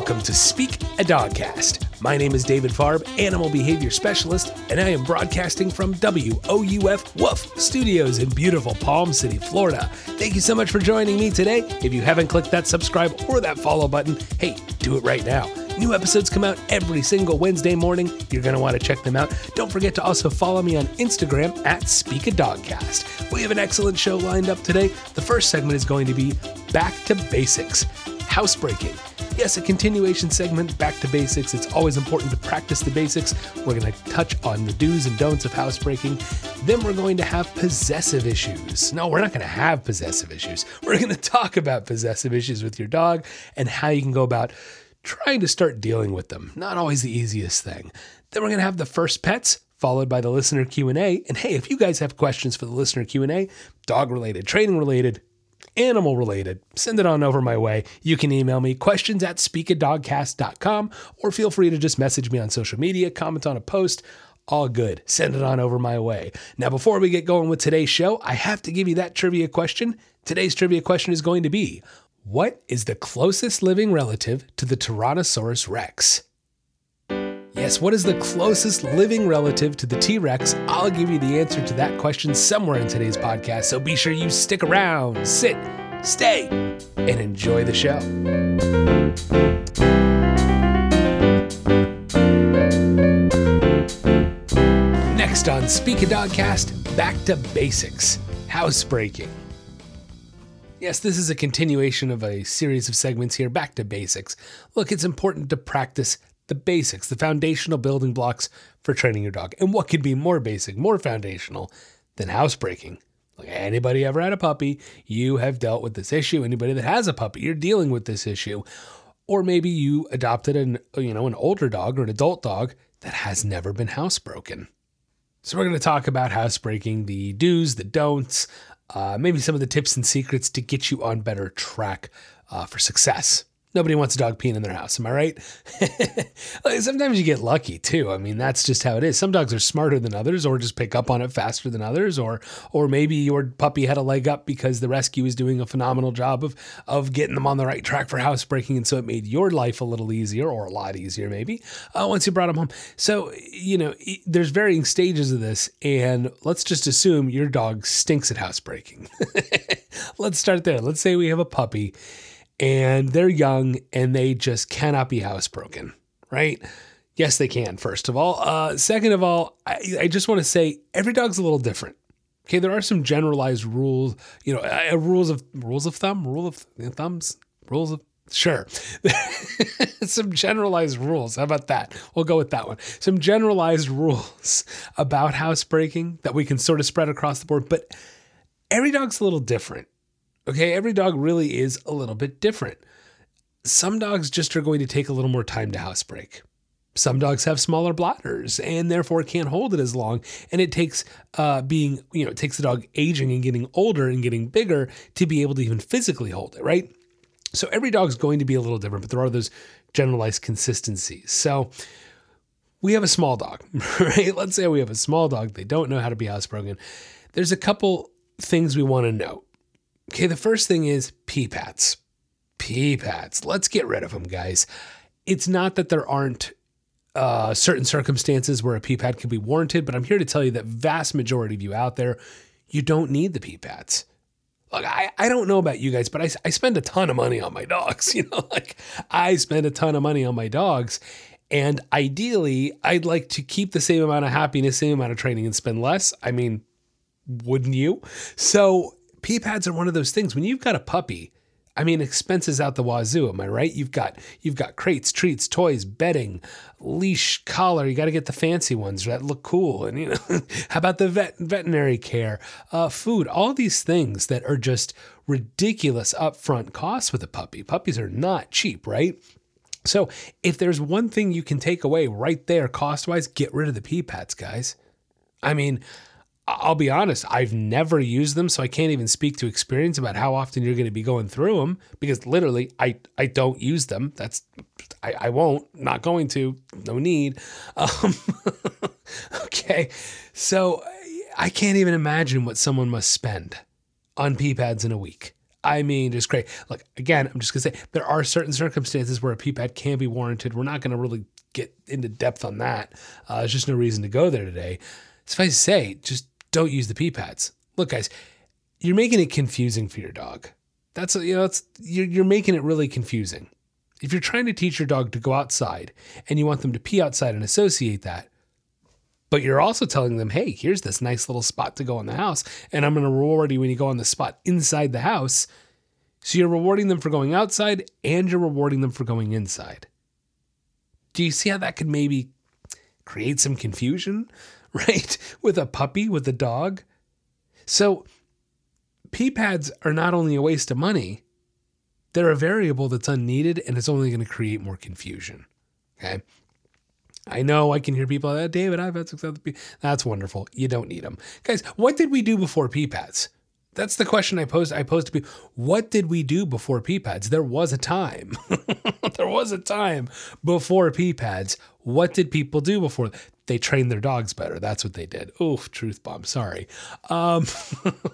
Welcome to Speak a Dogcast. My name is David Farb, animal behavior specialist, and I am broadcasting from WOUF Woof Studios in beautiful Palm City, Florida. Thank you so much for joining me today. If you haven't clicked that subscribe or that follow button, hey, do it right now. New episodes come out every single Wednesday morning. You're going to want to check them out. Don't forget to also follow me on Instagram at Speak a Dogcast. We have an excellent show lined up today. The first segment is going to be Back to Basics Housebreaking. Yes, a continuation segment, back to basics. It's always important to practice the basics. We're going to touch on the do's and don'ts of housebreaking. Then we're going to have possessive issues. No, we're not going to have possessive issues. We're going to talk about possessive issues with your dog and how you can go about trying to start dealing with them. Not always the easiest thing. Then we're going to have the first pets followed by the listener Q&A. And hey, if you guys have questions for the listener Q&A, dog related, training related, animal related, send it on over my way. You can email me questions at speakadogcast.com or feel free to just message me on social media, comment on a post. All good. Send it on over my way. Now, before we get going with today's show, I have to give you that trivia question. Today's trivia question is going to be What is the closest living relative to the Tyrannosaurus Rex? Yes, what is the closest living relative to the T Rex? I'll give you the answer to that question somewhere in today's podcast, so be sure you stick around, sit, stay, and enjoy the show. Next on Speak a Dogcast, back to basics housebreaking. Yes, this is a continuation of a series of segments here, back to basics. Look, it's important to practice the basics, the foundational building blocks for training your dog. And what could be more basic, more foundational than housebreaking? Like anybody ever had a puppy, you have dealt with this issue. Anybody that has a puppy, you're dealing with this issue. Or maybe you adopted an you know an older dog or an adult dog that has never been housebroken. So we're going to talk about housebreaking, the do's, the don'ts, uh, maybe some of the tips and secrets to get you on better track uh, for success. Nobody wants a dog peeing in their house. Am I right? Sometimes you get lucky too. I mean, that's just how it is. Some dogs are smarter than others, or just pick up on it faster than others, or or maybe your puppy had a leg up because the rescue is doing a phenomenal job of of getting them on the right track for housebreaking, and so it made your life a little easier, or a lot easier maybe uh, once you brought them home. So you know, there's varying stages of this, and let's just assume your dog stinks at housebreaking. let's start there. Let's say we have a puppy and they're young and they just cannot be housebroken, right? Yes, they can, first of all. Uh, second of all, I, I just want to say every dog's a little different. Okay, there are some generalized rules, you know, uh, rules of rules of thumb, rule of thumbs, rules of sure. some generalized rules. How about that? We'll go with that one. Some generalized rules about housebreaking that we can sort of spread across the board, but every dog's a little different. Okay, every dog really is a little bit different. Some dogs just are going to take a little more time to housebreak. Some dogs have smaller bladders and therefore can't hold it as long. And it takes uh, being, you know, it takes the dog aging and getting older and getting bigger to be able to even physically hold it, right? So every dog's going to be a little different, but there are those generalized consistencies. So we have a small dog, right? Let's say we have a small dog. They don't know how to be housebroken. There's a couple things we want to note. Okay, the first thing is pee pads. Pee pads. Let's get rid of them, guys. It's not that there aren't uh, certain circumstances where a pee pad can be warranted, but I'm here to tell you that vast majority of you out there, you don't need the pee pads. Look, I, I don't know about you guys, but I, I spend a ton of money on my dogs. You know, like I spend a ton of money on my dogs. And ideally, I'd like to keep the same amount of happiness, same amount of training, and spend less. I mean, wouldn't you? So pee pads are one of those things when you've got a puppy. I mean, expenses out the wazoo. Am I right? You've got you've got crates, treats, toys, bedding, leash, collar. You got to get the fancy ones that look cool. And you know, how about the vet veterinary care, uh, food, all these things that are just ridiculous upfront costs with a puppy. Puppies are not cheap, right? So if there's one thing you can take away right there, cost wise, get rid of the pee pads, guys. I mean, I'll be honest, I've never used them, so I can't even speak to experience about how often you're going to be going through them because literally I, I don't use them. That's I, I won't, not going to, no need. Um, okay, so I can't even imagine what someone must spend on pee pads in a week. I mean, just great. Look, again, I'm just gonna say there are certain circumstances where a pee pad can be warranted. We're not gonna really get into depth on that. Uh, there's just no reason to go there today. Suffice to say, just don't use the pee pads. Look, guys, you're making it confusing for your dog. That's you know, it's you're, you're making it really confusing. If you're trying to teach your dog to go outside and you want them to pee outside and associate that, but you're also telling them, hey, here's this nice little spot to go in the house, and I'm going to reward you when you go on the spot inside the house. So you're rewarding them for going outside and you're rewarding them for going inside. Do you see how that could maybe create some confusion, right? With a puppy, with a dog? So pee pads are not only a waste of money, they're a variable that's unneeded and it's only going to create more confusion. Okay. I know I can hear people, oh, David, I've had success with pee. That's wonderful. You don't need them. Guys, what did we do before pee pads? That's the question I posed. I posed to people. What did we do before pee pads? There was a time. there was a time before pee pads. What did people do before? They trained their dogs better. That's what they did. Oof, truth bomb. Sorry. Um,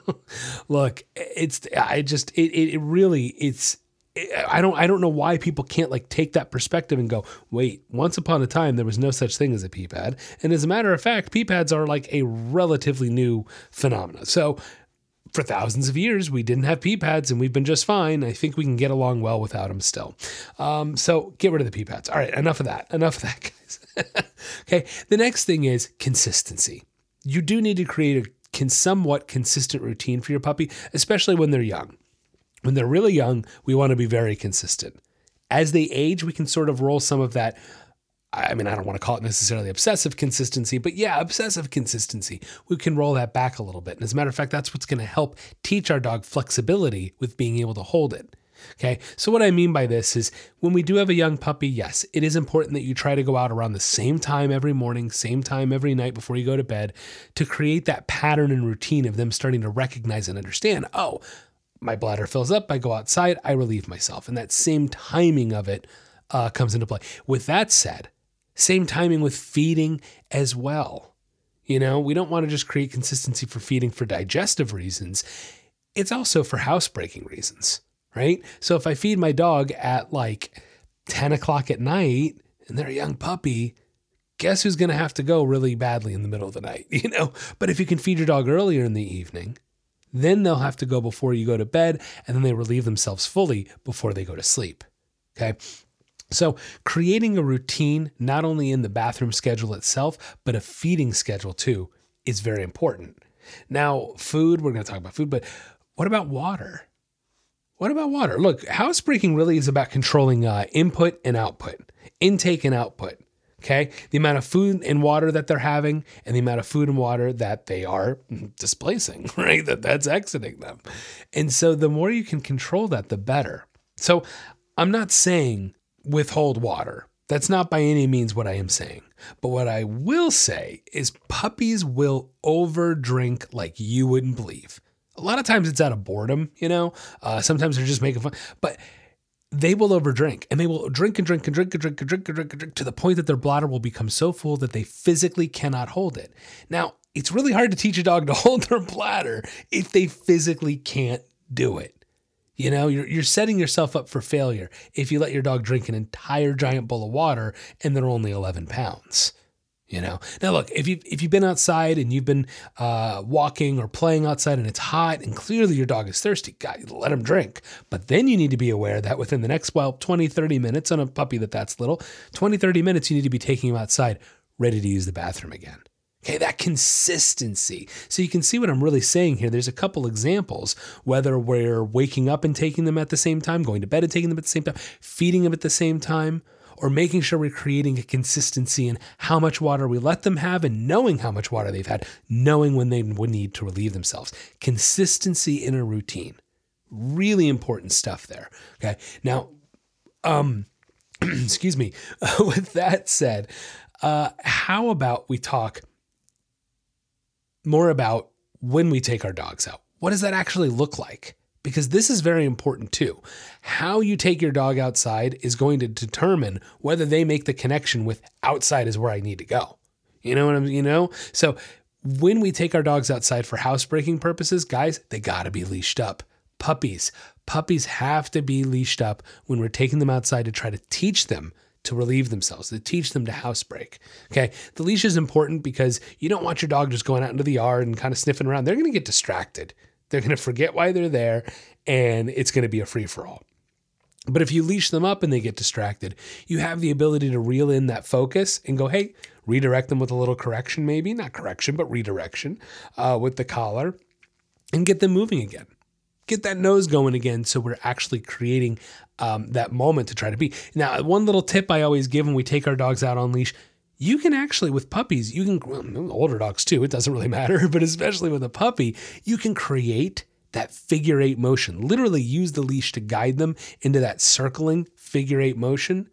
look, it's I just it, it really it's I don't I don't know why people can't like take that perspective and go, wait, once upon a time there was no such thing as a pee pad. And as a matter of fact, pee pads are like a relatively new phenomenon. So for thousands of years, we didn't have pee pads and we've been just fine. I think we can get along well without them still. Um, so get rid of the pee pads. All right, enough of that. Enough of that, guys. okay, the next thing is consistency. You do need to create a somewhat consistent routine for your puppy, especially when they're young. When they're really young, we want to be very consistent. As they age, we can sort of roll some of that. I mean, I don't want to call it necessarily obsessive consistency, but yeah, obsessive consistency. We can roll that back a little bit. And as a matter of fact, that's what's going to help teach our dog flexibility with being able to hold it. Okay, so what I mean by this is when we do have a young puppy, yes, it is important that you try to go out around the same time every morning, same time every night before you go to bed to create that pattern and routine of them starting to recognize and understand, oh, my bladder fills up, I go outside, I relieve myself. And that same timing of it uh, comes into play. With that said, same timing with feeding as well. You know, we don't want to just create consistency for feeding for digestive reasons. It's also for housebreaking reasons, right? So if I feed my dog at like 10 o'clock at night and they're a young puppy, guess who's going to have to go really badly in the middle of the night, you know? But if you can feed your dog earlier in the evening, then they'll have to go before you go to bed, and then they relieve themselves fully before they go to sleep. Okay. So, creating a routine, not only in the bathroom schedule itself, but a feeding schedule too, is very important. Now, food, we're going to talk about food, but what about water? What about water? Look, housebreaking really is about controlling uh, input and output, intake and output. Okay. The amount of food and water that they're having and the amount of food and water that they are displacing, right? That that's exiting them. And so the more you can control that, the better. So I'm not saying withhold water. That's not by any means what I am saying. But what I will say is puppies will over drink like you wouldn't believe. A lot of times it's out of boredom, you know. Uh, sometimes they're just making fun. But they will overdrink and they will drink and drink and drink and drink and drink and drink and drink to the point that their bladder will become so full that they physically cannot hold it. Now, it's really hard to teach a dog to hold their bladder if they physically can't do it. You know, you're, you're setting yourself up for failure if you let your dog drink an entire giant bowl of water and they're only 11 pounds. You know, now look, if you if you've been outside and you've been uh, walking or playing outside and it's hot and clearly your dog is thirsty, God, let him drink. But then you need to be aware that within the next, well, 20, 30 minutes on a puppy that that's little, 20, 30 minutes, you need to be taking him outside ready to use the bathroom again. Okay, that consistency. So you can see what I'm really saying here. There's a couple examples, whether we're waking up and taking them at the same time, going to bed and taking them at the same time, feeding them at the same time, or making sure we're creating a consistency in how much water we let them have and knowing how much water they've had, knowing when they would need to relieve themselves. Consistency in a routine. Really important stuff there. Okay. Now, um, excuse me. with that said, uh, how about we talk more about when we take our dogs out? What does that actually look like? because this is very important too. How you take your dog outside is going to determine whether they make the connection with outside is where I need to go. You know what I'm, you know? So when we take our dogs outside for housebreaking purposes, guys, they got to be leashed up. Puppies, Puppies have to be leashed up when we're taking them outside to try to teach them to relieve themselves, to teach them to housebreak. Okay. The leash is important because you don't want your dog just going out into the yard and kind of sniffing around. They're going to get distracted. They're going to forget why they're there and it's going to be a free for all. But if you leash them up and they get distracted, you have the ability to reel in that focus and go, hey, redirect them with a little correction, maybe not correction, but redirection uh, with the collar and get them moving again. Get that nose going again so we're actually creating um, that moment to try to be. Now, one little tip I always give when we take our dogs out on leash you can actually with puppies you can older dogs too it doesn't really matter but especially with a puppy you can create that figure eight motion literally use the leash to guide them into that circling figure eight motion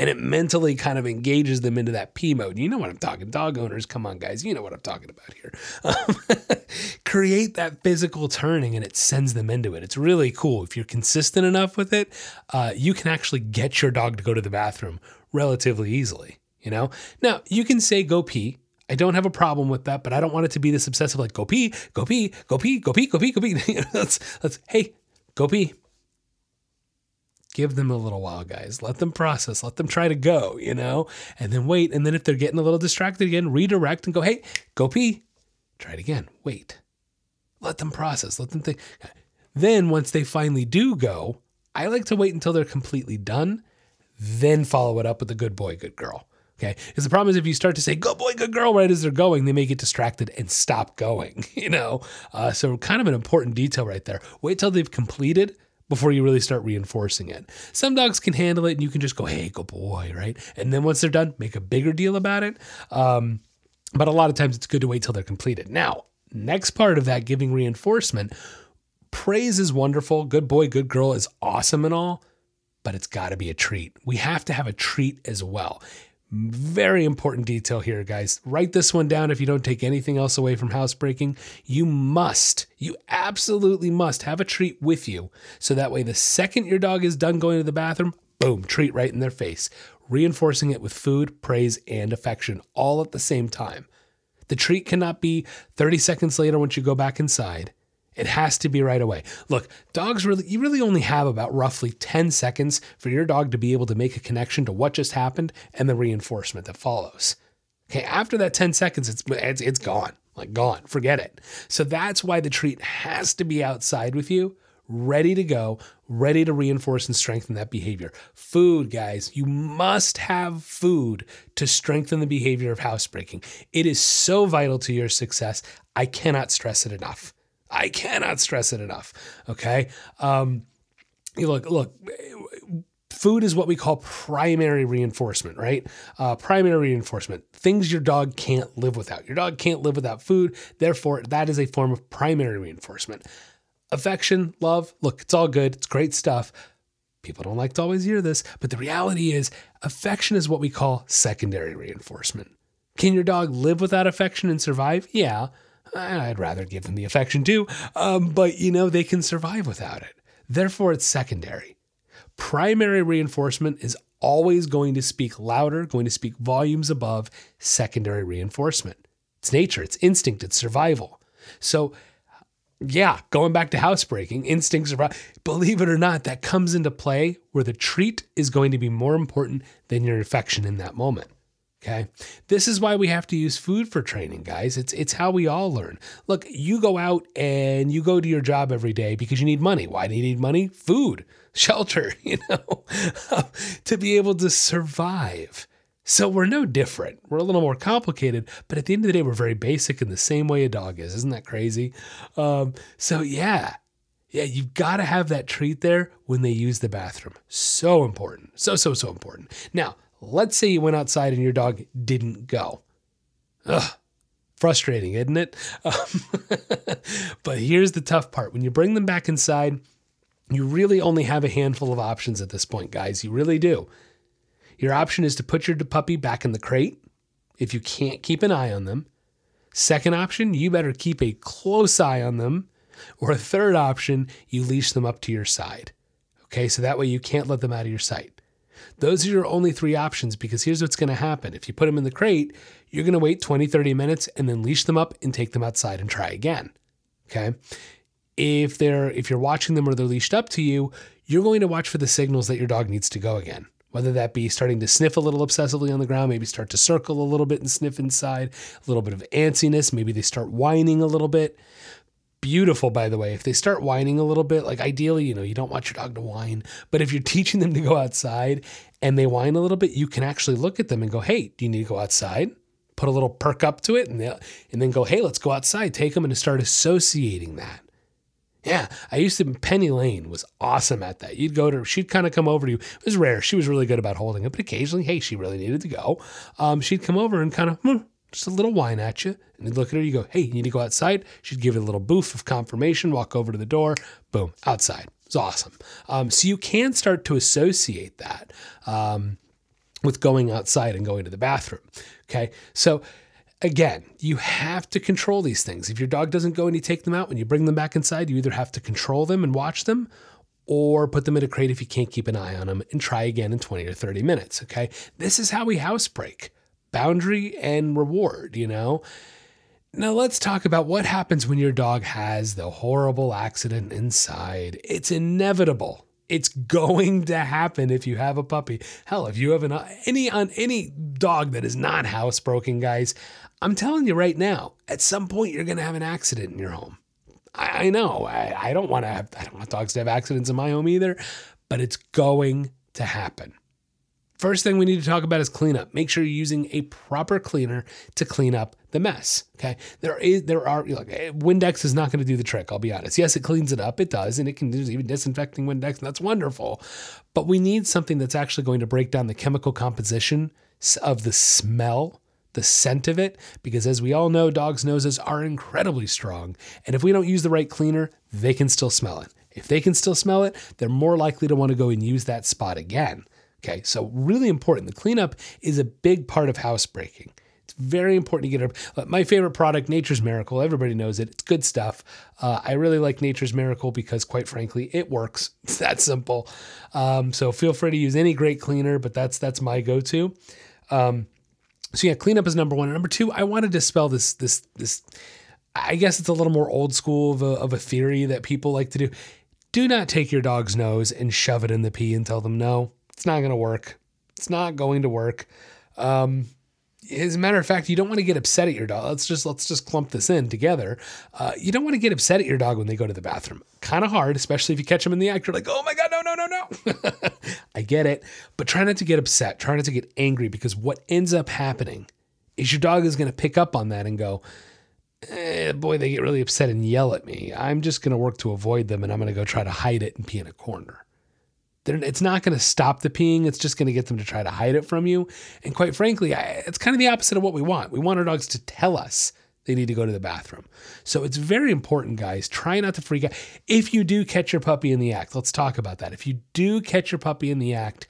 and it mentally kind of engages them into that P mode. You know what I'm talking. Dog owners, come on, guys. You know what I'm talking about here. Um, create that physical turning, and it sends them into it. It's really cool. If you're consistent enough with it, uh, you can actually get your dog to go to the bathroom relatively easily. You know. Now you can say go pee. I don't have a problem with that, but I don't want it to be this obsessive like go pee, go pee, go pee, go pee, go pee, go pee. let's let's hey, go pee give them a little while, guys. Let them process, let them try to go, you know, and then wait. And then if they're getting a little distracted again, redirect and go, hey, go pee. Try it again. Wait. Let them process, let them think. Then once they finally do go, I like to wait until they're completely done, then follow it up with a good boy, good girl. Okay. Because the problem is if you start to say, good boy, good girl, right as they're going, they may get distracted and stop going, you know? Uh, so, kind of an important detail right there. Wait till they've completed before you really start reinforcing it. Some dogs can handle it and you can just go, hey, good boy, right? And then once they're done, make a bigger deal about it. Um, but a lot of times it's good to wait till they're completed. Now, next part of that giving reinforcement, praise is wonderful. Good boy, good girl is awesome and all, but it's got to be a treat. We have to have a treat as well. Very important detail here, guys. Write this one down if you don't take anything else away from housebreaking. You must, you absolutely must have a treat with you. So that way, the second your dog is done going to the bathroom, boom, treat right in their face. Reinforcing it with food, praise, and affection all at the same time. The treat cannot be 30 seconds later once you go back inside. It has to be right away. Look, dogs really, you really only have about roughly 10 seconds for your dog to be able to make a connection to what just happened and the reinforcement that follows. Okay, after that 10 seconds, it's, it's, it's gone, like gone, forget it. So that's why the treat has to be outside with you, ready to go, ready to reinforce and strengthen that behavior. Food, guys, you must have food to strengthen the behavior of housebreaking. It is so vital to your success. I cannot stress it enough. I cannot stress it enough. Okay. Um, look, look, food is what we call primary reinforcement, right? Uh, primary reinforcement, things your dog can't live without. Your dog can't live without food. Therefore, that is a form of primary reinforcement. Affection, love, look, it's all good. It's great stuff. People don't like to always hear this, but the reality is, affection is what we call secondary reinforcement. Can your dog live without affection and survive? Yeah. I'd rather give them the affection too, um, but you know, they can survive without it. Therefore, it's secondary. Primary reinforcement is always going to speak louder, going to speak volumes above secondary reinforcement. It's nature, it's instinct, it's survival. So, yeah, going back to housebreaking, instinct survival, believe it or not, that comes into play where the treat is going to be more important than your affection in that moment. Okay. This is why we have to use food for training, guys. It's it's how we all learn. Look, you go out and you go to your job every day because you need money. Why do you need money? Food, shelter, you know, to be able to survive. So we're no different. We're a little more complicated, but at the end of the day, we're very basic in the same way a dog is. Isn't that crazy? Um, so yeah, yeah, you've got to have that treat there when they use the bathroom. So important. So, so, so important. Now, Let's say you went outside and your dog didn't go. Ugh, frustrating, isn't it? Um, but here's the tough part when you bring them back inside, you really only have a handful of options at this point, guys. You really do. Your option is to put your puppy back in the crate if you can't keep an eye on them. Second option, you better keep a close eye on them. Or a third option, you leash them up to your side. Okay, so that way you can't let them out of your sight. Those are your only three options because here's what's going to happen. If you put them in the crate, you're going to wait 20, 30 minutes and then leash them up and take them outside and try again. Okay. if they're if you're watching them or they're leashed up to you, you're going to watch for the signals that your dog needs to go again. Whether that be starting to sniff a little obsessively on the ground, maybe start to circle a little bit and sniff inside, a little bit of antsiness, maybe they start whining a little bit. Beautiful, by the way. If they start whining a little bit, like ideally, you know, you don't want your dog to whine, but if you're teaching them to go outside and they whine a little bit, you can actually look at them and go, hey, do you need to go outside? Put a little perk up to it and, and then go, hey, let's go outside. Take them and start associating that. Yeah, I used to. Penny Lane was awesome at that. You'd go to she'd kind of come over to you. It was rare. She was really good about holding it, but occasionally, hey, she really needed to go. Um, she'd come over and kind of hmm, just a little whine at you, and you'd look at her. You go, hey, you need to go outside. She'd give it a little boof of confirmation. Walk over to the door. Boom, outside. It's awesome. Um, so you can start to associate that um, with going outside and going to the bathroom. Okay, so again, you have to control these things. If your dog doesn't go and you take them out, when you bring them back inside, you either have to control them and watch them or put them in a crate if you can't keep an eye on them and try again in 20 or 30 minutes. Okay. This is how we housebreak boundary and reward, you know? Now let's talk about what happens when your dog has the horrible accident inside. It's inevitable. It's going to happen if you have a puppy. Hell, if you have an any on any dog that is not housebroken, guys, I'm telling you right now, at some point you're going to have an accident in your home. I, I know. I, I don't want to have. I don't want dogs to have accidents in my home either, but it's going to happen. First thing we need to talk about is cleanup. Make sure you're using a proper cleaner to clean up the mess. Okay, there is there are eh, Windex is not going to do the trick. I'll be honest. Yes, it cleans it up. It does, and it can do even disinfecting Windex, and that's wonderful. But we need something that's actually going to break down the chemical composition of the smell the scent of it, because as we all know, dogs' noses are incredibly strong. And if we don't use the right cleaner, they can still smell it. If they can still smell it, they're more likely to want to go and use that spot again. Okay, so really important. The cleanup is a big part of housebreaking. It's very important to get it. My favorite product, Nature's Miracle. Everybody knows it. It's good stuff. Uh, I really like Nature's Miracle because, quite frankly, it works. It's that simple. Um, so feel free to use any great cleaner, but that's that's my go-to. Um, so yeah, cleanup is number one. Number two, I want to dispel this this this. I guess it's a little more old school of a, of a theory that people like to do. Do not take your dog's nose and shove it in the pee and tell them no. It's not going to work. It's not going to work. Um, as a matter of fact, you don't want to get upset at your dog. Let's just let's just clump this in together. Uh, you don't want to get upset at your dog when they go to the bathroom. Kind of hard, especially if you catch them in the act. You're like, oh my god, no, no, no, no. I get it, but try not to get upset. Try not to get angry because what ends up happening is your dog is going to pick up on that and go, eh, boy, they get really upset and yell at me. I'm just going to work to avoid them, and I'm going to go try to hide it and pee in a corner. It's not going to stop the peeing. It's just going to get them to try to hide it from you. And quite frankly, I, it's kind of the opposite of what we want. We want our dogs to tell us they need to go to the bathroom. So it's very important, guys. Try not to freak out. If you do catch your puppy in the act, let's talk about that. If you do catch your puppy in the act,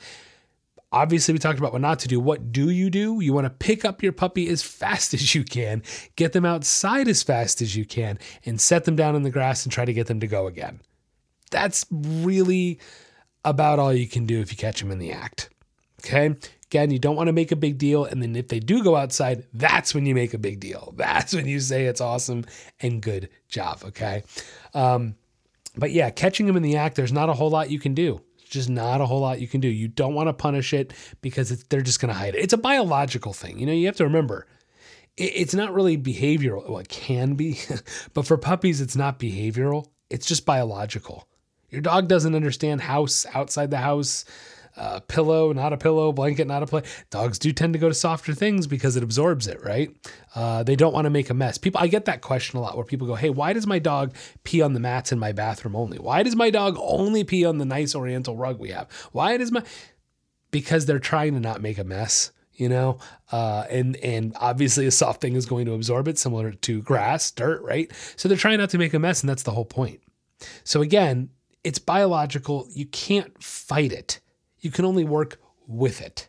obviously we talked about what not to do. What do you do? You want to pick up your puppy as fast as you can, get them outside as fast as you can, and set them down in the grass and try to get them to go again. That's really about all you can do if you catch them in the act. Okay. Again, you don't want to make a big deal. And then if they do go outside, that's when you make a big deal. That's when you say it's awesome and good job. Okay. Um, but yeah, catching them in the act, there's not a whole lot you can do. just not a whole lot you can do. You don't want to punish it because they're just going to hide it. It's a biological thing. You know, you have to remember it's not really behavioral. Well, it can be, but for puppies, it's not behavioral. It's just biological. Your dog doesn't understand house, outside the house, uh, pillow, not a pillow, blanket, not a play. Dogs do tend to go to softer things because it absorbs it, right? Uh, they don't want to make a mess. People, I get that question a lot where people go, "Hey, why does my dog pee on the mats in my bathroom only? Why does my dog only pee on the nice Oriental rug we have? Why does my?" Because they're trying to not make a mess you know uh, and and obviously a soft thing is going to absorb it similar to grass dirt right so they're trying not to make a mess and that's the whole point so again it's biological. You can't fight it. You can only work with it.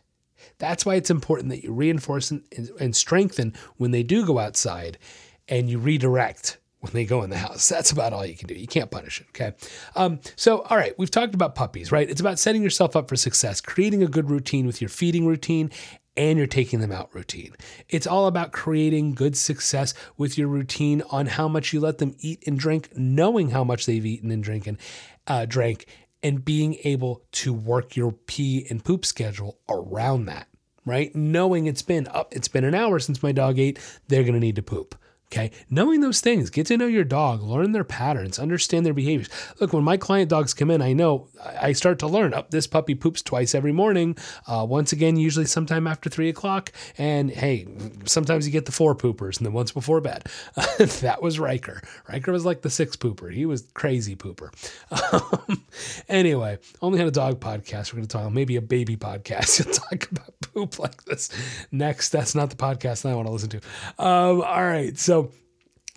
That's why it's important that you reinforce and, and strengthen when they do go outside and you redirect when they go in the house. That's about all you can do. You can't punish it. Okay. Um, so, all right, we've talked about puppies, right? It's about setting yourself up for success, creating a good routine with your feeding routine and you're taking them out routine. It's all about creating good success with your routine on how much you let them eat and drink, knowing how much they've eaten and drinking, uh, drank, and being able to work your pee and poop schedule around that. Right, knowing it's been up, it's been an hour since my dog ate, they're gonna need to poop. Okay. Knowing those things, get to know your dog, learn their patterns, understand their behaviors. Look, when my client dogs come in, I know I start to learn up oh, this puppy poops twice every morning. Uh, once again, usually sometime after three o'clock. And hey, sometimes you get the four poopers and the once before bed. that was Riker. Riker was like the six pooper. He was crazy pooper. Um, anyway, only had a dog podcast. We're going to talk maybe a baby podcast. You'll talk about poop like this next. That's not the podcast that I want to listen to. Um, all right. So,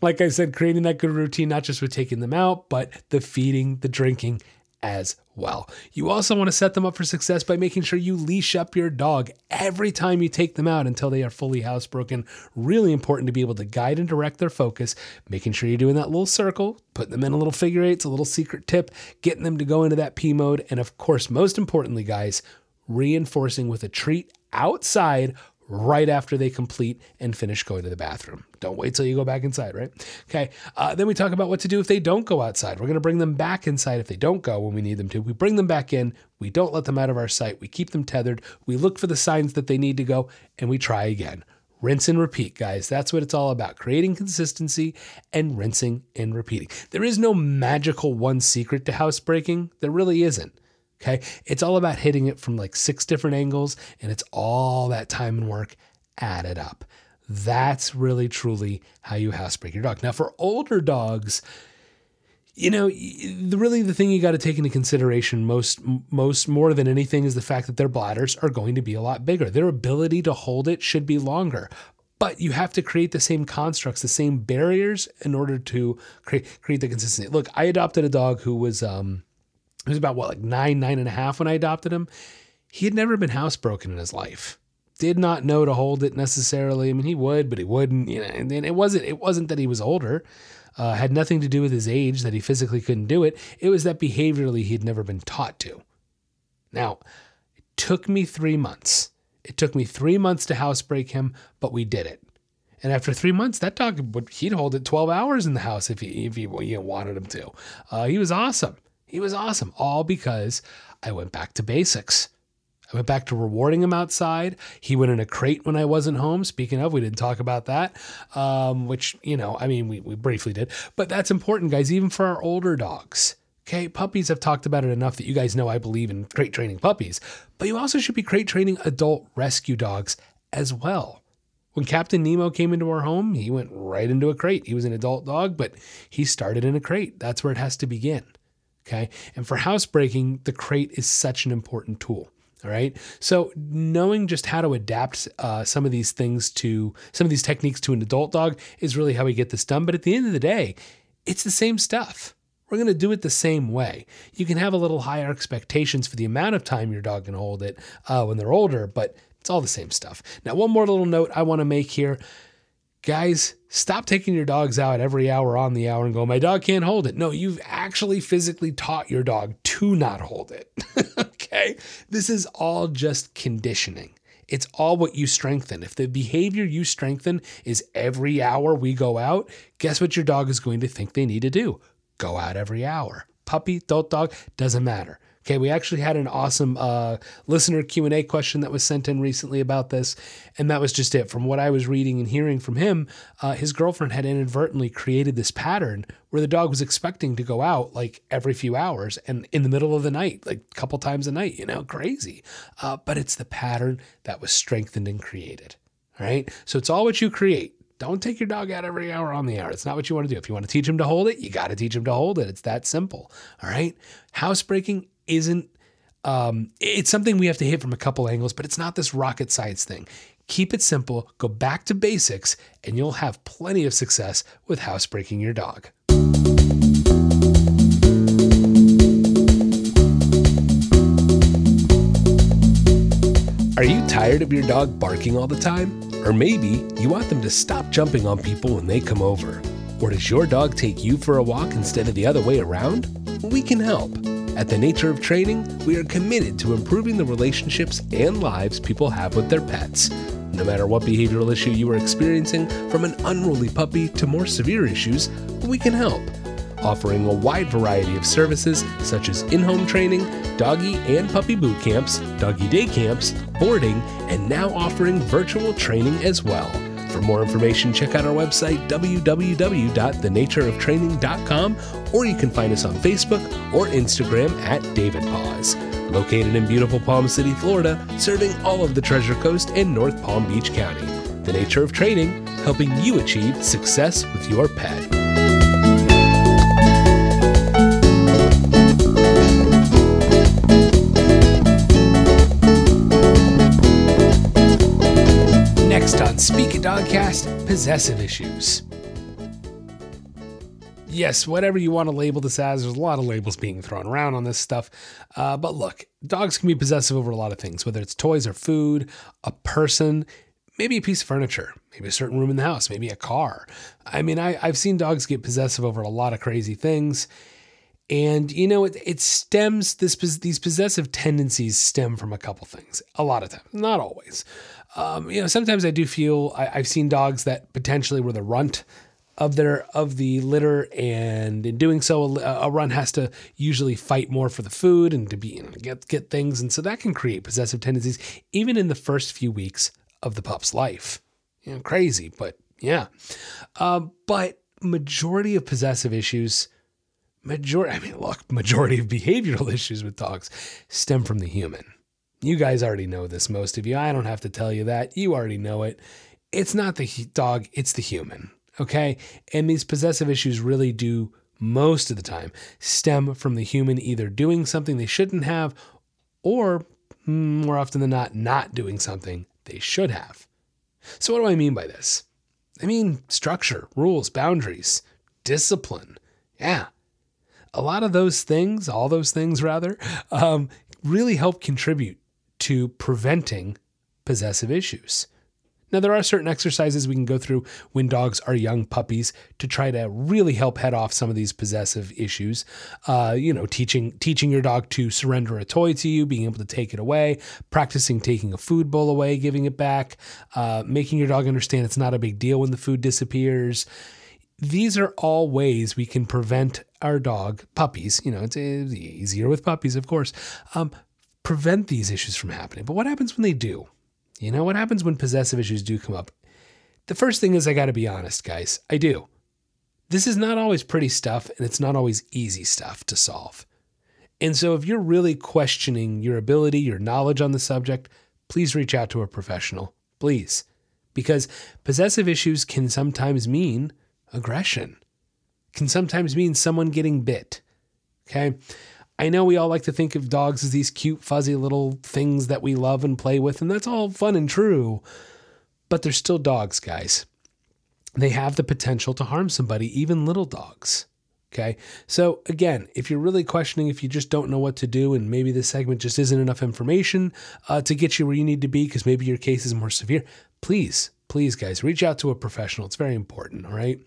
like I said, creating that good routine, not just with taking them out, but the feeding, the drinking as well. You also want to set them up for success by making sure you leash up your dog every time you take them out until they are fully housebroken. Really important to be able to guide and direct their focus, making sure you're doing that little circle, putting them in a little figure eight, it's a little secret tip, getting them to go into that P mode. And of course, most importantly, guys, reinforcing with a treat outside right after they complete and finish going to the bathroom. Don't wait till you go back inside, right? Okay. Uh, then we talk about what to do if they don't go outside. We're going to bring them back inside if they don't go when we need them to. We bring them back in. We don't let them out of our sight. We keep them tethered. We look for the signs that they need to go and we try again. Rinse and repeat, guys. That's what it's all about creating consistency and rinsing and repeating. There is no magical one secret to housebreaking. There really isn't. Okay. It's all about hitting it from like six different angles, and it's all that time and work added up. That's really truly how you housebreak your dog. Now, for older dogs, you know, really the thing you got to take into consideration most most more than anything is the fact that their bladders are going to be a lot bigger. Their ability to hold it should be longer. But you have to create the same constructs, the same barriers in order to create create the consistency. Look, I adopted a dog who was um he was about what, like nine, nine and a half when I adopted him. He had never been housebroken in his life. Did not know to hold it necessarily. I mean, he would, but he wouldn't. You know, and, and it wasn't. It wasn't that he was older. Uh, had nothing to do with his age that he physically couldn't do it. It was that behaviorally he'd never been taught to. Now, it took me three months. It took me three months to housebreak him, but we did it. And after three months, that dog would he'd hold it 12 hours in the house if he if he you know, wanted him to. Uh, he was awesome. He was awesome, all because I went back to basics. I went back to rewarding him outside. He went in a crate when I wasn't home. Speaking of, we didn't talk about that, um, which, you know, I mean, we, we briefly did, but that's important, guys, even for our older dogs. Okay, puppies have talked about it enough that you guys know I believe in crate training puppies, but you also should be crate training adult rescue dogs as well. When Captain Nemo came into our home, he went right into a crate. He was an adult dog, but he started in a crate. That's where it has to begin. Okay. And for housebreaking, the crate is such an important tool. All right. So knowing just how to adapt uh, some of these things to some of these techniques to an adult dog is really how we get this done. But at the end of the day, it's the same stuff. We're going to do it the same way. You can have a little higher expectations for the amount of time your dog can hold it uh, when they're older, but it's all the same stuff. Now, one more little note I want to make here Guys, stop taking your dogs out every hour on the hour and go, my dog can't hold it. No, you've actually physically taught your dog to not hold it. okay? This is all just conditioning. It's all what you strengthen. If the behavior you strengthen is every hour we go out, guess what your dog is going to think they need to do? Go out every hour. Puppy, adult dog, doesn't matter. Okay, we actually had an awesome uh, listener Q and A question that was sent in recently about this, and that was just it. From what I was reading and hearing from him, uh, his girlfriend had inadvertently created this pattern where the dog was expecting to go out like every few hours and in the middle of the night, like a couple times a night. You know, crazy. Uh, but it's the pattern that was strengthened and created. Right, so it's all what you create. Don't take your dog out every hour on the hour. It's not what you want to do. If you want to teach him to hold it, you got to teach him to hold it. It's that simple. All right. Housebreaking isn't um, it's something we have to hit from a couple angles, but it's not this rocket science thing. Keep it simple, go back to basics, and you'll have plenty of success with housebreaking your dog. Are you tired of your dog barking all the time? Or maybe you want them to stop jumping on people when they come over? Or does your dog take you for a walk instead of the other way around? We can help. At The Nature of Training, we are committed to improving the relationships and lives people have with their pets. No matter what behavioral issue you are experiencing, from an unruly puppy to more severe issues, we can help. Offering a wide variety of services such as in home training, doggy and puppy boot camps, doggy day camps, boarding, and now offering virtual training as well. For more information, check out our website, www.thenatureoftraining.com, or you can find us on Facebook or Instagram at David Paws. Located in beautiful Palm City, Florida, serving all of the Treasure Coast and North Palm Beach County. The Nature of Training, helping you achieve success with your pet. Dogcast, possessive issues. Yes, whatever you want to label this as, there's a lot of labels being thrown around on this stuff. Uh, but look, dogs can be possessive over a lot of things, whether it's toys or food, a person, maybe a piece of furniture, maybe a certain room in the house, maybe a car. I mean, I, I've seen dogs get possessive over a lot of crazy things. And you know, it, it stems this these possessive tendencies stem from a couple things. A lot of times, not always. Um, you know, sometimes I do feel I, have seen dogs that potentially were the runt of their of the litter, and in doing so, a, a run has to usually fight more for the food and to be you know, get get things, and so that can create possessive tendencies even in the first few weeks of the pup's life. You know, crazy, but yeah. Um, but majority of possessive issues majority I mean look, majority of behavioral issues with dogs stem from the human. You guys already know this, most of you. I don't have to tell you that. You already know it. It's not the dog, it's the human. Okay. And these possessive issues really do, most of the time, stem from the human either doing something they shouldn't have or mm, more often than not, not doing something they should have. So, what do I mean by this? I mean structure, rules, boundaries, discipline. Yeah. A lot of those things, all those things rather, um, really help contribute to preventing possessive issues. Now, there are certain exercises we can go through when dogs are young puppies to try to really help head off some of these possessive issues. Uh, you know, teaching teaching your dog to surrender a toy to you, being able to take it away, practicing taking a food bowl away, giving it back, uh, making your dog understand it's not a big deal when the food disappears. These are all ways we can prevent our dog, puppies, you know, it's easier with puppies, of course, um, prevent these issues from happening. But what happens when they do? You know, what happens when possessive issues do come up? The first thing is I got to be honest, guys. I do. This is not always pretty stuff, and it's not always easy stuff to solve. And so, if you're really questioning your ability, your knowledge on the subject, please reach out to a professional. Please. Because possessive issues can sometimes mean aggression, can sometimes mean someone getting bit. Okay. I know we all like to think of dogs as these cute, fuzzy little things that we love and play with, and that's all fun and true. But they're still dogs, guys. They have the potential to harm somebody, even little dogs. Okay. So, again, if you're really questioning if you just don't know what to do, and maybe this segment just isn't enough information uh, to get you where you need to be because maybe your case is more severe, please, please, guys, reach out to a professional. It's very important. All right.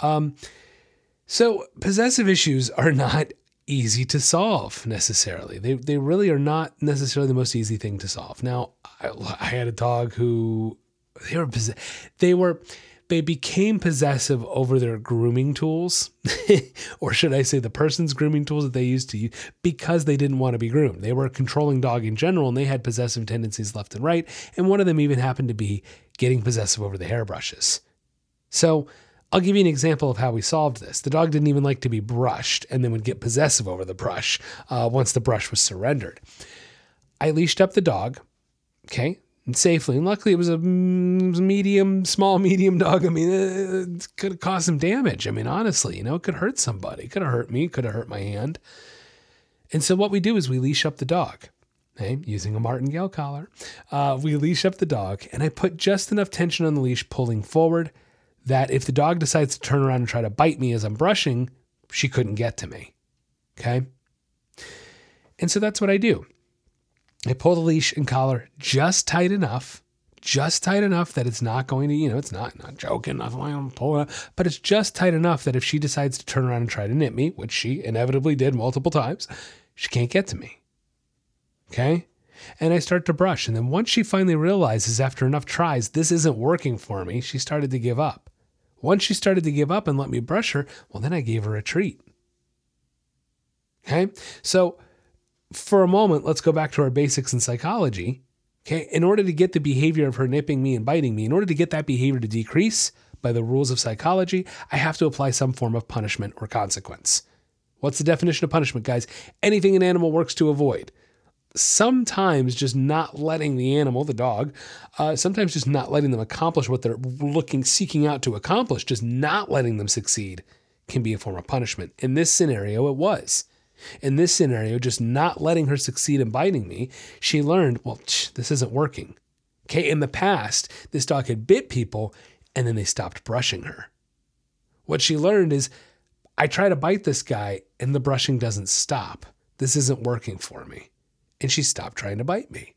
Um, so, possessive issues are not easy to solve necessarily. They, they really are not necessarily the most easy thing to solve. Now, I, I had a dog who they were they were they became possessive over their grooming tools, or should I say the person's grooming tools that they used to use because they didn't want to be groomed. They were a controlling dog in general and they had possessive tendencies left and right. And one of them even happened to be getting possessive over the hairbrushes. So I'll give you an example of how we solved this. The dog didn't even like to be brushed and then would get possessive over the brush uh, once the brush was surrendered. I leashed up the dog, okay, and safely. And luckily, it was a mm, medium, small, medium dog. I mean, it could have caused some damage. I mean, honestly, you know, it could hurt somebody. It could have hurt me, It could have hurt my hand. And so, what we do is we leash up the dog. Okay, using a martingale collar, uh, we leash up the dog, and I put just enough tension on the leash, pulling forward that if the dog decides to turn around and try to bite me as I'm brushing, she couldn't get to me. Okay. And so that's what I do. I pull the leash and collar just tight enough, just tight enough that it's not going to, you know, it's not not joking, not I'm pulling it, but it's just tight enough that if she decides to turn around and try to nip me, which she inevitably did multiple times, she can't get to me. Okay? And I start to brush. And then once she finally realizes after enough tries, this isn't working for me, she started to give up. Once she started to give up and let me brush her, well, then I gave her a treat. Okay? So for a moment, let's go back to our basics in psychology. Okay? In order to get the behavior of her nipping me and biting me, in order to get that behavior to decrease by the rules of psychology, I have to apply some form of punishment or consequence. What's the definition of punishment, guys? Anything an animal works to avoid sometimes just not letting the animal, the dog, uh, sometimes just not letting them accomplish what they're looking, seeking out to accomplish, just not letting them succeed can be a form of punishment. In this scenario, it was. In this scenario, just not letting her succeed in biting me, she learned, well, this isn't working. Okay, in the past, this dog had bit people and then they stopped brushing her. What she learned is, I try to bite this guy and the brushing doesn't stop. This isn't working for me and she stopped trying to bite me.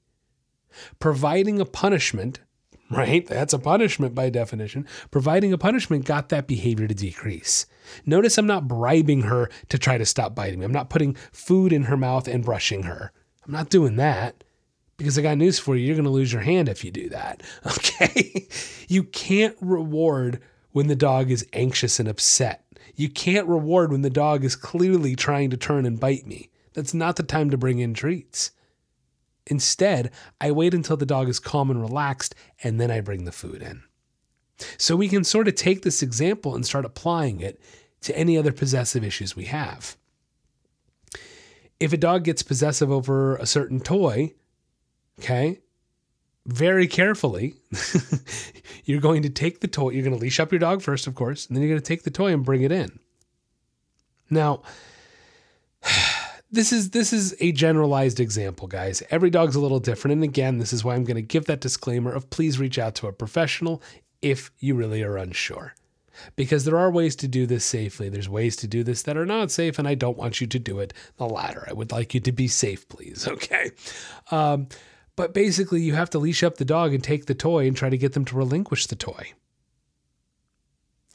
Providing a punishment, right? That's a punishment by definition. Providing a punishment got that behavior to decrease. Notice I'm not bribing her to try to stop biting me. I'm not putting food in her mouth and brushing her. I'm not doing that because I got news for you. You're going to lose your hand if you do that. Okay. you can't reward when the dog is anxious and upset. You can't reward when the dog is clearly trying to turn and bite me. That's not the time to bring in treats. Instead, I wait until the dog is calm and relaxed, and then I bring the food in. So we can sort of take this example and start applying it to any other possessive issues we have. If a dog gets possessive over a certain toy, okay, very carefully, you're going to take the toy, you're going to leash up your dog first, of course, and then you're going to take the toy and bring it in. Now, this is this is a generalized example, guys. Every dog's a little different, and again, this is why I'm going to give that disclaimer of please reach out to a professional if you really are unsure. Because there are ways to do this safely. There's ways to do this that are not safe, and I don't want you to do it the latter. I would like you to be safe, please. Okay. Um, but basically, you have to leash up the dog and take the toy and try to get them to relinquish the toy.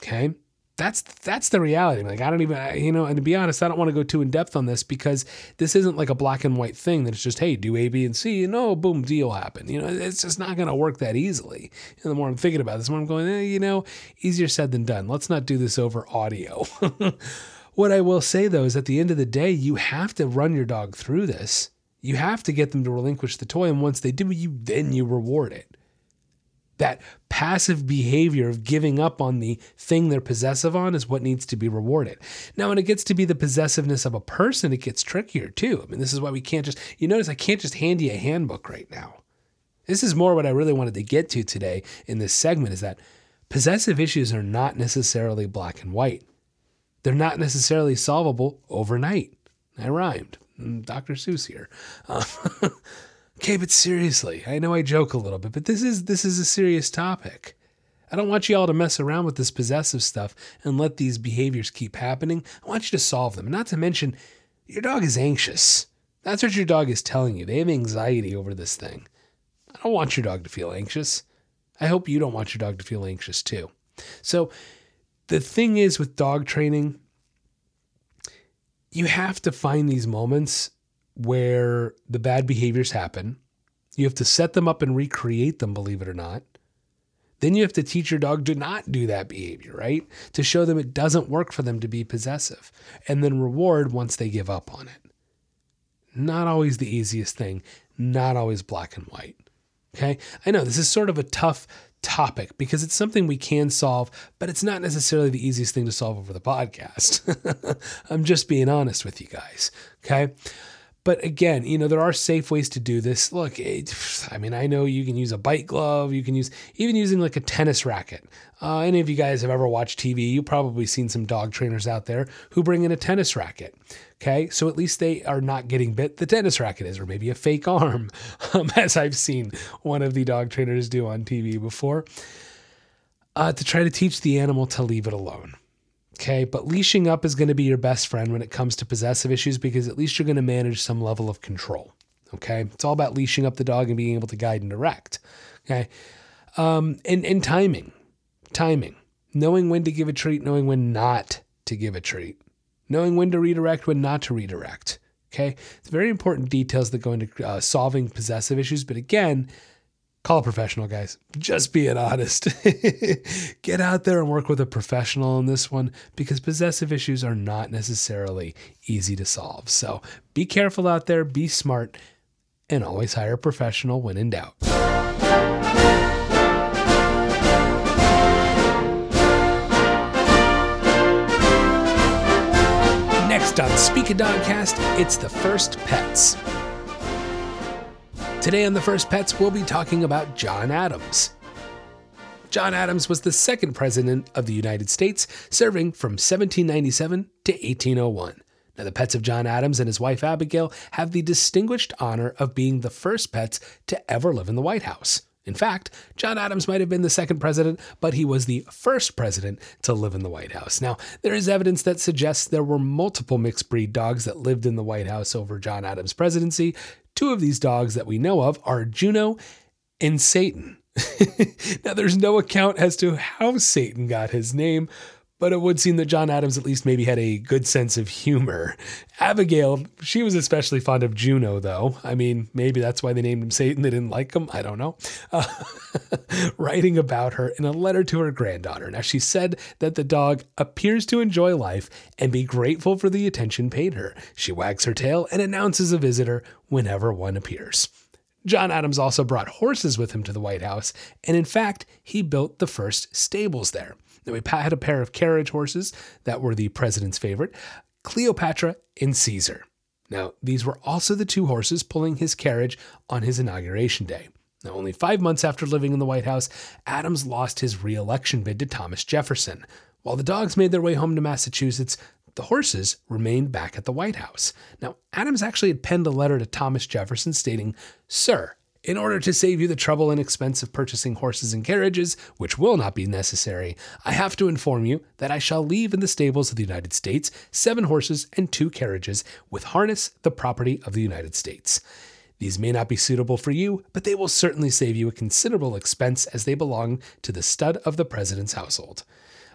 Okay that's that's the reality. Like I don't even you know, and to be honest, I don't want to go too in depth on this because this isn't like a black and white thing that it's just hey, do A, B, and C, and oh, boom, deal happen. You know, it's just not going to work that easily. And the more I'm thinking about this, the more I'm going, eh, you know, easier said than done. Let's not do this over audio. what I will say though is at the end of the day, you have to run your dog through this. You have to get them to relinquish the toy, and once they do, you then you reward it that passive behavior of giving up on the thing they're possessive on is what needs to be rewarded. Now, when it gets to be the possessiveness of a person, it gets trickier too. I mean, this is why we can't just, you notice I can't just hand you a handbook right now. This is more what I really wanted to get to today in this segment is that possessive issues are not necessarily black and white. They're not necessarily solvable overnight. I rhymed. Mm, Dr. Seuss here. Uh, Okay, but seriously, I know I joke a little bit, but this is this is a serious topic. I don't want you all to mess around with this possessive stuff and let these behaviors keep happening. I want you to solve them. Not to mention, your dog is anxious. That's what your dog is telling you. They have anxiety over this thing. I don't want your dog to feel anxious. I hope you don't want your dog to feel anxious too. So, the thing is with dog training, you have to find these moments where the bad behaviors happen. You have to set them up and recreate them, believe it or not. Then you have to teach your dog to not do that behavior, right? To show them it doesn't work for them to be possessive, and then reward once they give up on it. Not always the easiest thing, not always black and white. Okay? I know this is sort of a tough topic because it's something we can solve, but it's not necessarily the easiest thing to solve over the podcast. I'm just being honest with you guys. Okay? But again, you know, there are safe ways to do this. Look, it, I mean, I know you can use a bite glove, you can use even using like a tennis racket. Uh, any of you guys have ever watched TV, you've probably seen some dog trainers out there who bring in a tennis racket. Okay, so at least they are not getting bit. The tennis racket is, or maybe a fake arm, um, as I've seen one of the dog trainers do on TV before, uh, to try to teach the animal to leave it alone. Okay, but leashing up is going to be your best friend when it comes to possessive issues because at least you're going to manage some level of control. Okay, it's all about leashing up the dog and being able to guide and direct. Okay, um, and and timing, timing, knowing when to give a treat, knowing when not to give a treat, knowing when to redirect, when not to redirect. Okay. It's very important details that go into uh, solving possessive issues. But again, call a professional, guys. Just being honest. Get out there and work with a professional on this one because possessive issues are not necessarily easy to solve. So be careful out there, be smart, and always hire a professional when in doubt. Next on Speak a Dogcast, it's the first pets. Today on The First Pets, we'll be talking about John Adams. John Adams was the second president of the United States, serving from 1797 to 1801. Now, the pets of John Adams and his wife Abigail have the distinguished honor of being the first pets to ever live in the White House. In fact, John Adams might have been the second president, but he was the first president to live in the White House. Now, there is evidence that suggests there were multiple mixed breed dogs that lived in the White House over John Adams' presidency, Two of these dogs that we know of are Juno and Satan. now, there's no account as to how Satan got his name, but it would seem that John Adams at least maybe had a good sense of humor. Abigail, she was especially fond of Juno, though. I mean, maybe that's why they named him Satan. They didn't like him. I don't know. Uh, writing about her in a letter to her granddaughter. Now, she said that the dog appears to enjoy life and be grateful for the attention paid her. She wags her tail and announces a visitor whenever one appears. John Adams also brought horses with him to the White House, and in fact, he built the first stables there. Now, we had a pair of carriage horses that were the president's favorite Cleopatra and Caesar. Now, these were also the two horses pulling his carriage on his inauguration day. Now, only five months after living in the White House, Adams lost his re election bid to Thomas Jefferson. While the dogs made their way home to Massachusetts, the horses remained back at the White House. Now, Adams actually had penned a letter to Thomas Jefferson stating, Sir, in order to save you the trouble and expense of purchasing horses and carriages, which will not be necessary, I have to inform you that I shall leave in the stables of the United States seven horses and two carriages, with harness the property of the United States. These may not be suitable for you, but they will certainly save you a considerable expense as they belong to the stud of the President's household.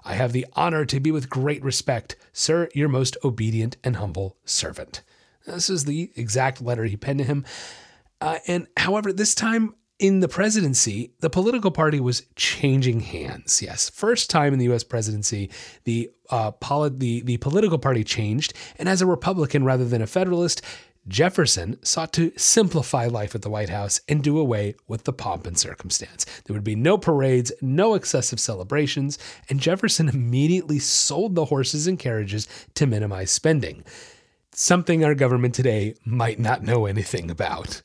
I have the honor to be with great respect, sir, your most obedient and humble servant. This is the exact letter he penned to him. Uh, and however, this time in the presidency, the political party was changing hands. Yes, first time in the U.S. presidency, the uh, poli- the the political party changed, and as a Republican rather than a Federalist, Jefferson sought to simplify life at the White House and do away with the pomp and circumstance. There would be no parades, no excessive celebrations, and Jefferson immediately sold the horses and carriages to minimize spending. Something our government today might not know anything about.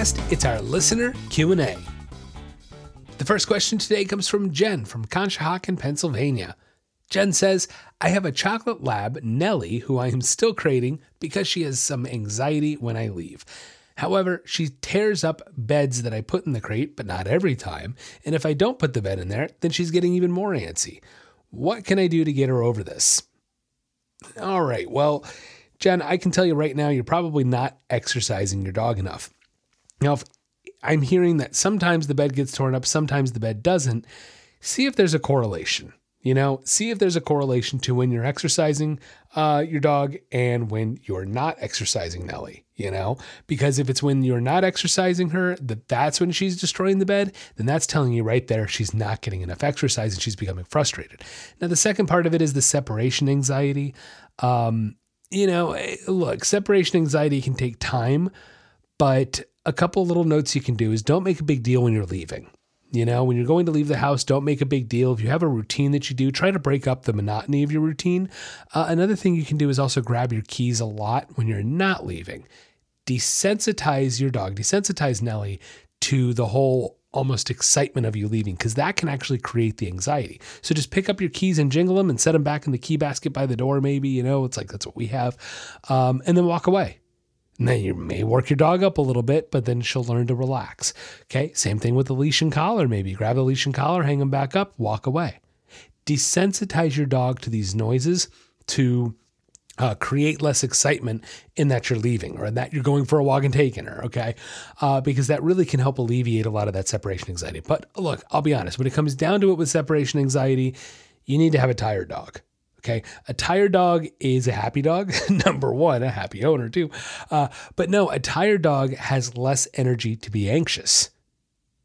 Dogcast, it's our listener Q&A. The first question today comes from Jen from Conshohocken, Pennsylvania. Jen says, I have a chocolate lab, Nellie, who I am still crating because she has some anxiety when I leave. However, she tears up beds that I put in the crate, but not every time. And if I don't put the bed in there, then she's getting even more antsy. What can I do to get her over this? All right, well, Jen, I can tell you right now, you're probably not exercising your dog enough. Now, if I'm hearing that sometimes the bed gets torn up, sometimes the bed doesn't, see if there's a correlation. You know, see if there's a correlation to when you're exercising uh, your dog and when you're not exercising Nellie. You know, because if it's when you're not exercising her that that's when she's destroying the bed, then that's telling you right there she's not getting enough exercise and she's becoming frustrated. Now, the second part of it is the separation anxiety. Um, you know, eh, look, separation anxiety can take time, but a couple little notes you can do is don't make a big deal when you're leaving. You know, when you're going to leave the house, don't make a big deal. If you have a routine that you do, try to break up the monotony of your routine. Uh, another thing you can do is also grab your keys a lot when you're not leaving. Desensitize your dog, desensitize Nellie to the whole almost excitement of you leaving because that can actually create the anxiety. So just pick up your keys and jingle them and set them back in the key basket by the door, maybe. You know, it's like that's what we have. Um, and then walk away. Then you may work your dog up a little bit, but then she'll learn to relax. Okay. Same thing with the leash and collar. Maybe grab the leash and collar, hang them back up, walk away. Desensitize your dog to these noises, to uh, create less excitement in that you're leaving or that you're going for a walk and taking her, okay? Uh, because that really can help alleviate a lot of that separation anxiety. But look, I'll be honest, when it comes down to it with separation anxiety, you need to have a tired dog. Okay. A tired dog is a happy dog. Number one, a happy owner, too. Uh, but no, a tired dog has less energy to be anxious.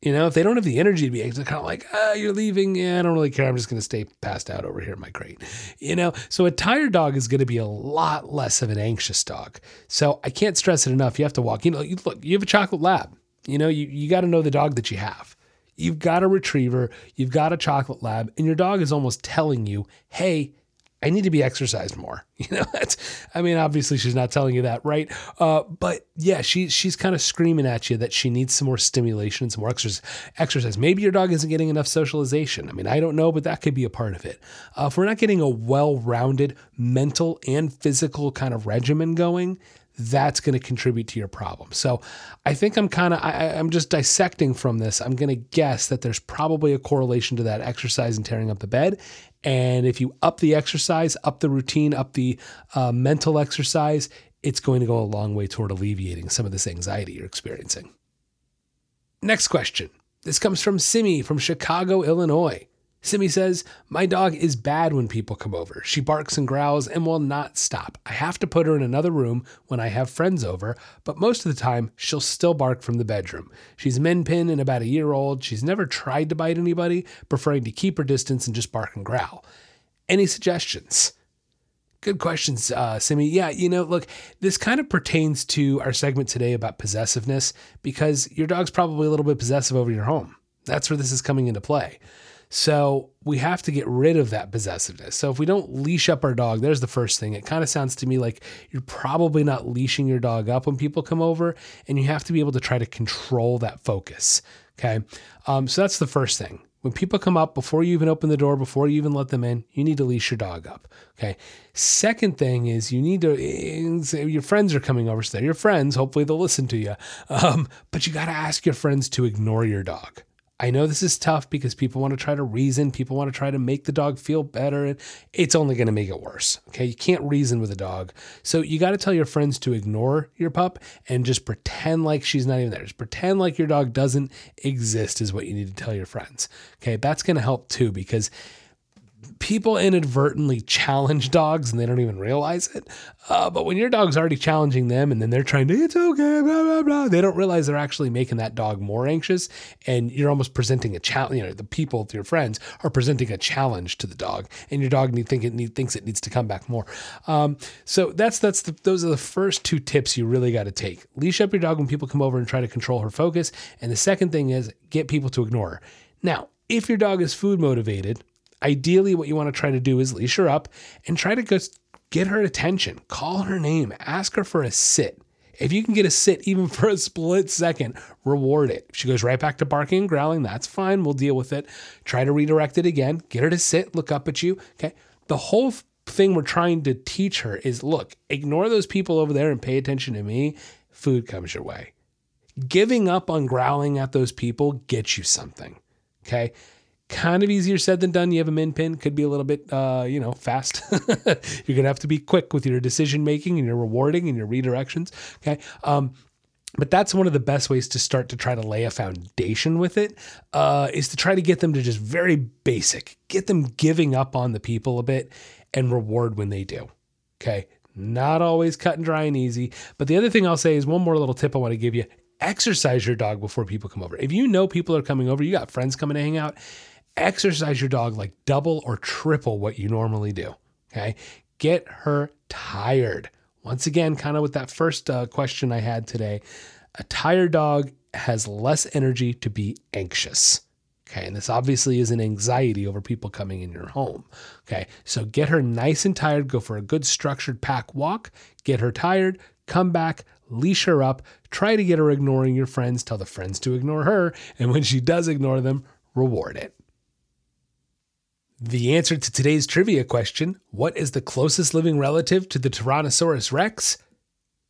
You know, if they don't have the energy to be anxious, they're kind of like, ah, you're leaving. Yeah, I don't really care. I'm just going to stay passed out over here in my crate. You know, so a tired dog is going to be a lot less of an anxious dog. So I can't stress it enough. You have to walk. You know, you, look, you have a chocolate lab. You know, you, you got to know the dog that you have. You've got a retriever, you've got a chocolate lab, and your dog is almost telling you, hey, I need to be exercised more. You know, that's, I mean, obviously she's not telling you that, right? Uh, but yeah, she, she's kind of screaming at you that she needs some more stimulation, some more exercise, exercise. Maybe your dog isn't getting enough socialization. I mean, I don't know, but that could be a part of it. Uh, if we're not getting a well rounded mental and physical kind of regimen going, that's going to contribute to your problem. So I think I'm kind of, I'm just dissecting from this. I'm going to guess that there's probably a correlation to that exercise and tearing up the bed. And if you up the exercise, up the routine, up the uh, mental exercise, it's going to go a long way toward alleviating some of this anxiety you're experiencing. Next question. This comes from Simi from Chicago, Illinois. Simi says, My dog is bad when people come over. She barks and growls and will not stop. I have to put her in another room when I have friends over, but most of the time, she'll still bark from the bedroom. She's min pin and about a year old. She's never tried to bite anybody, preferring to keep her distance and just bark and growl. Any suggestions? Good questions, uh, Simi. Yeah, you know, look, this kind of pertains to our segment today about possessiveness because your dog's probably a little bit possessive over your home. That's where this is coming into play. So we have to get rid of that possessiveness. So if we don't leash up our dog, there's the first thing. It kind of sounds to me like you're probably not leashing your dog up when people come over, and you have to be able to try to control that focus. Okay. Um, so that's the first thing. When people come up, before you even open the door, before you even let them in, you need to leash your dog up. Okay. Second thing is you need to, eh, your friends are coming over, so they're your friends. Hopefully they'll listen to you. Um, but you got to ask your friends to ignore your dog. I know this is tough because people want to try to reason, people want to try to make the dog feel better, and it's only going to make it worse. Okay. You can't reason with a dog. So you got to tell your friends to ignore your pup and just pretend like she's not even there. Just pretend like your dog doesn't exist, is what you need to tell your friends. Okay. That's going to help too because people inadvertently challenge dogs and they don't even realize it. Uh, but when your dog's already challenging them and then they're trying to, it's okay, blah, blah, blah, they don't realize they're actually making that dog more anxious. And you're almost presenting a challenge, you know, the people, your friends are presenting a challenge to the dog and your dog need, think it need, thinks it needs to come back more. Um, so that's, that's the, those are the first two tips you really got to take. Leash up your dog when people come over and try to control her focus. And the second thing is get people to ignore her. Now, if your dog is food motivated, Ideally, what you want to try to do is leash her up and try to go get her attention, call her name, ask her for a sit. If you can get a sit even for a split second, reward it. If she goes right back to barking and growling, that's fine. We'll deal with it. Try to redirect it again. Get her to sit, look up at you. Okay. The whole thing we're trying to teach her is look, ignore those people over there and pay attention to me. Food comes your way. Giving up on growling at those people gets you something. Okay kind of easier said than done. You have a min pin, could be a little bit, uh, you know, fast. You're gonna have to be quick with your decision making and your rewarding and your redirections. Okay. Um, but that's one of the best ways to start to try to lay a foundation with it. Uh, is to try to get them to just very basic, get them giving up on the people a bit and reward when they do. Okay. Not always cut and dry and easy. But the other thing I'll say is one more little tip I want to give you exercise your dog before people come over. If you know people are coming over, you got friends coming to hang out, exercise your dog like double or triple what you normally do. Okay. Get her tired. Once again, kind of with that first uh, question I had today, a tired dog has less energy to be anxious. Okay. And this obviously is an anxiety over people coming in your home. Okay. So get her nice and tired. Go for a good structured pack walk. Get her tired. Come back. Leash her up. Try to get her ignoring your friends. Tell the friends to ignore her. And when she does ignore them, reward it. The answer to today's trivia question what is the closest living relative to the Tyrannosaurus rex?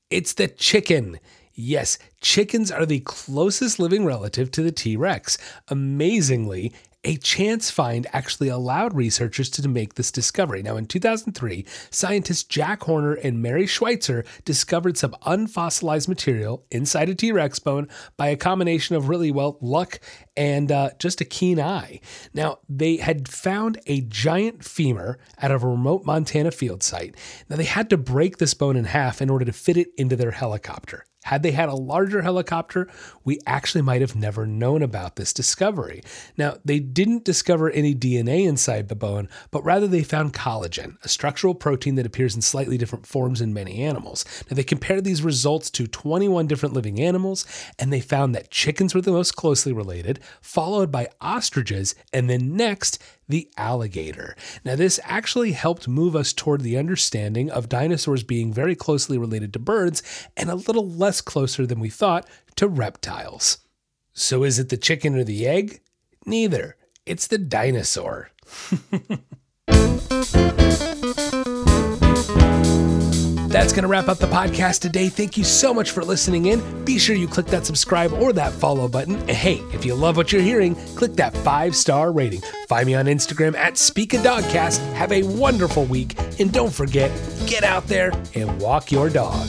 It's the chicken. Yes, chickens are the closest living relative to the T Rex. Amazingly, a chance find actually allowed researchers to make this discovery. Now, in 2003, scientists Jack Horner and Mary Schweitzer discovered some unfossilized material inside a T Rex bone by a combination of really, well, luck and uh, just a keen eye. Now, they had found a giant femur at a remote Montana field site. Now, they had to break this bone in half in order to fit it into their helicopter. Had they had a larger helicopter, we actually might have never known about this discovery. Now, they didn't discover any DNA inside the bone, but rather they found collagen, a structural protein that appears in slightly different forms in many animals. Now, they compared these results to 21 different living animals, and they found that chickens were the most closely related, followed by ostriches, and then next, the alligator. Now, this actually helped move us toward the understanding of dinosaurs being very closely related to birds and a little less closer than we thought to reptiles. So, is it the chicken or the egg? Neither. It's the dinosaur. That's going to wrap up the podcast today. Thank you so much for listening in. Be sure you click that subscribe or that follow button. And hey, if you love what you're hearing, click that five star rating. Find me on Instagram at Speak Dogcast. Have a wonderful week. And don't forget, get out there and walk your dog.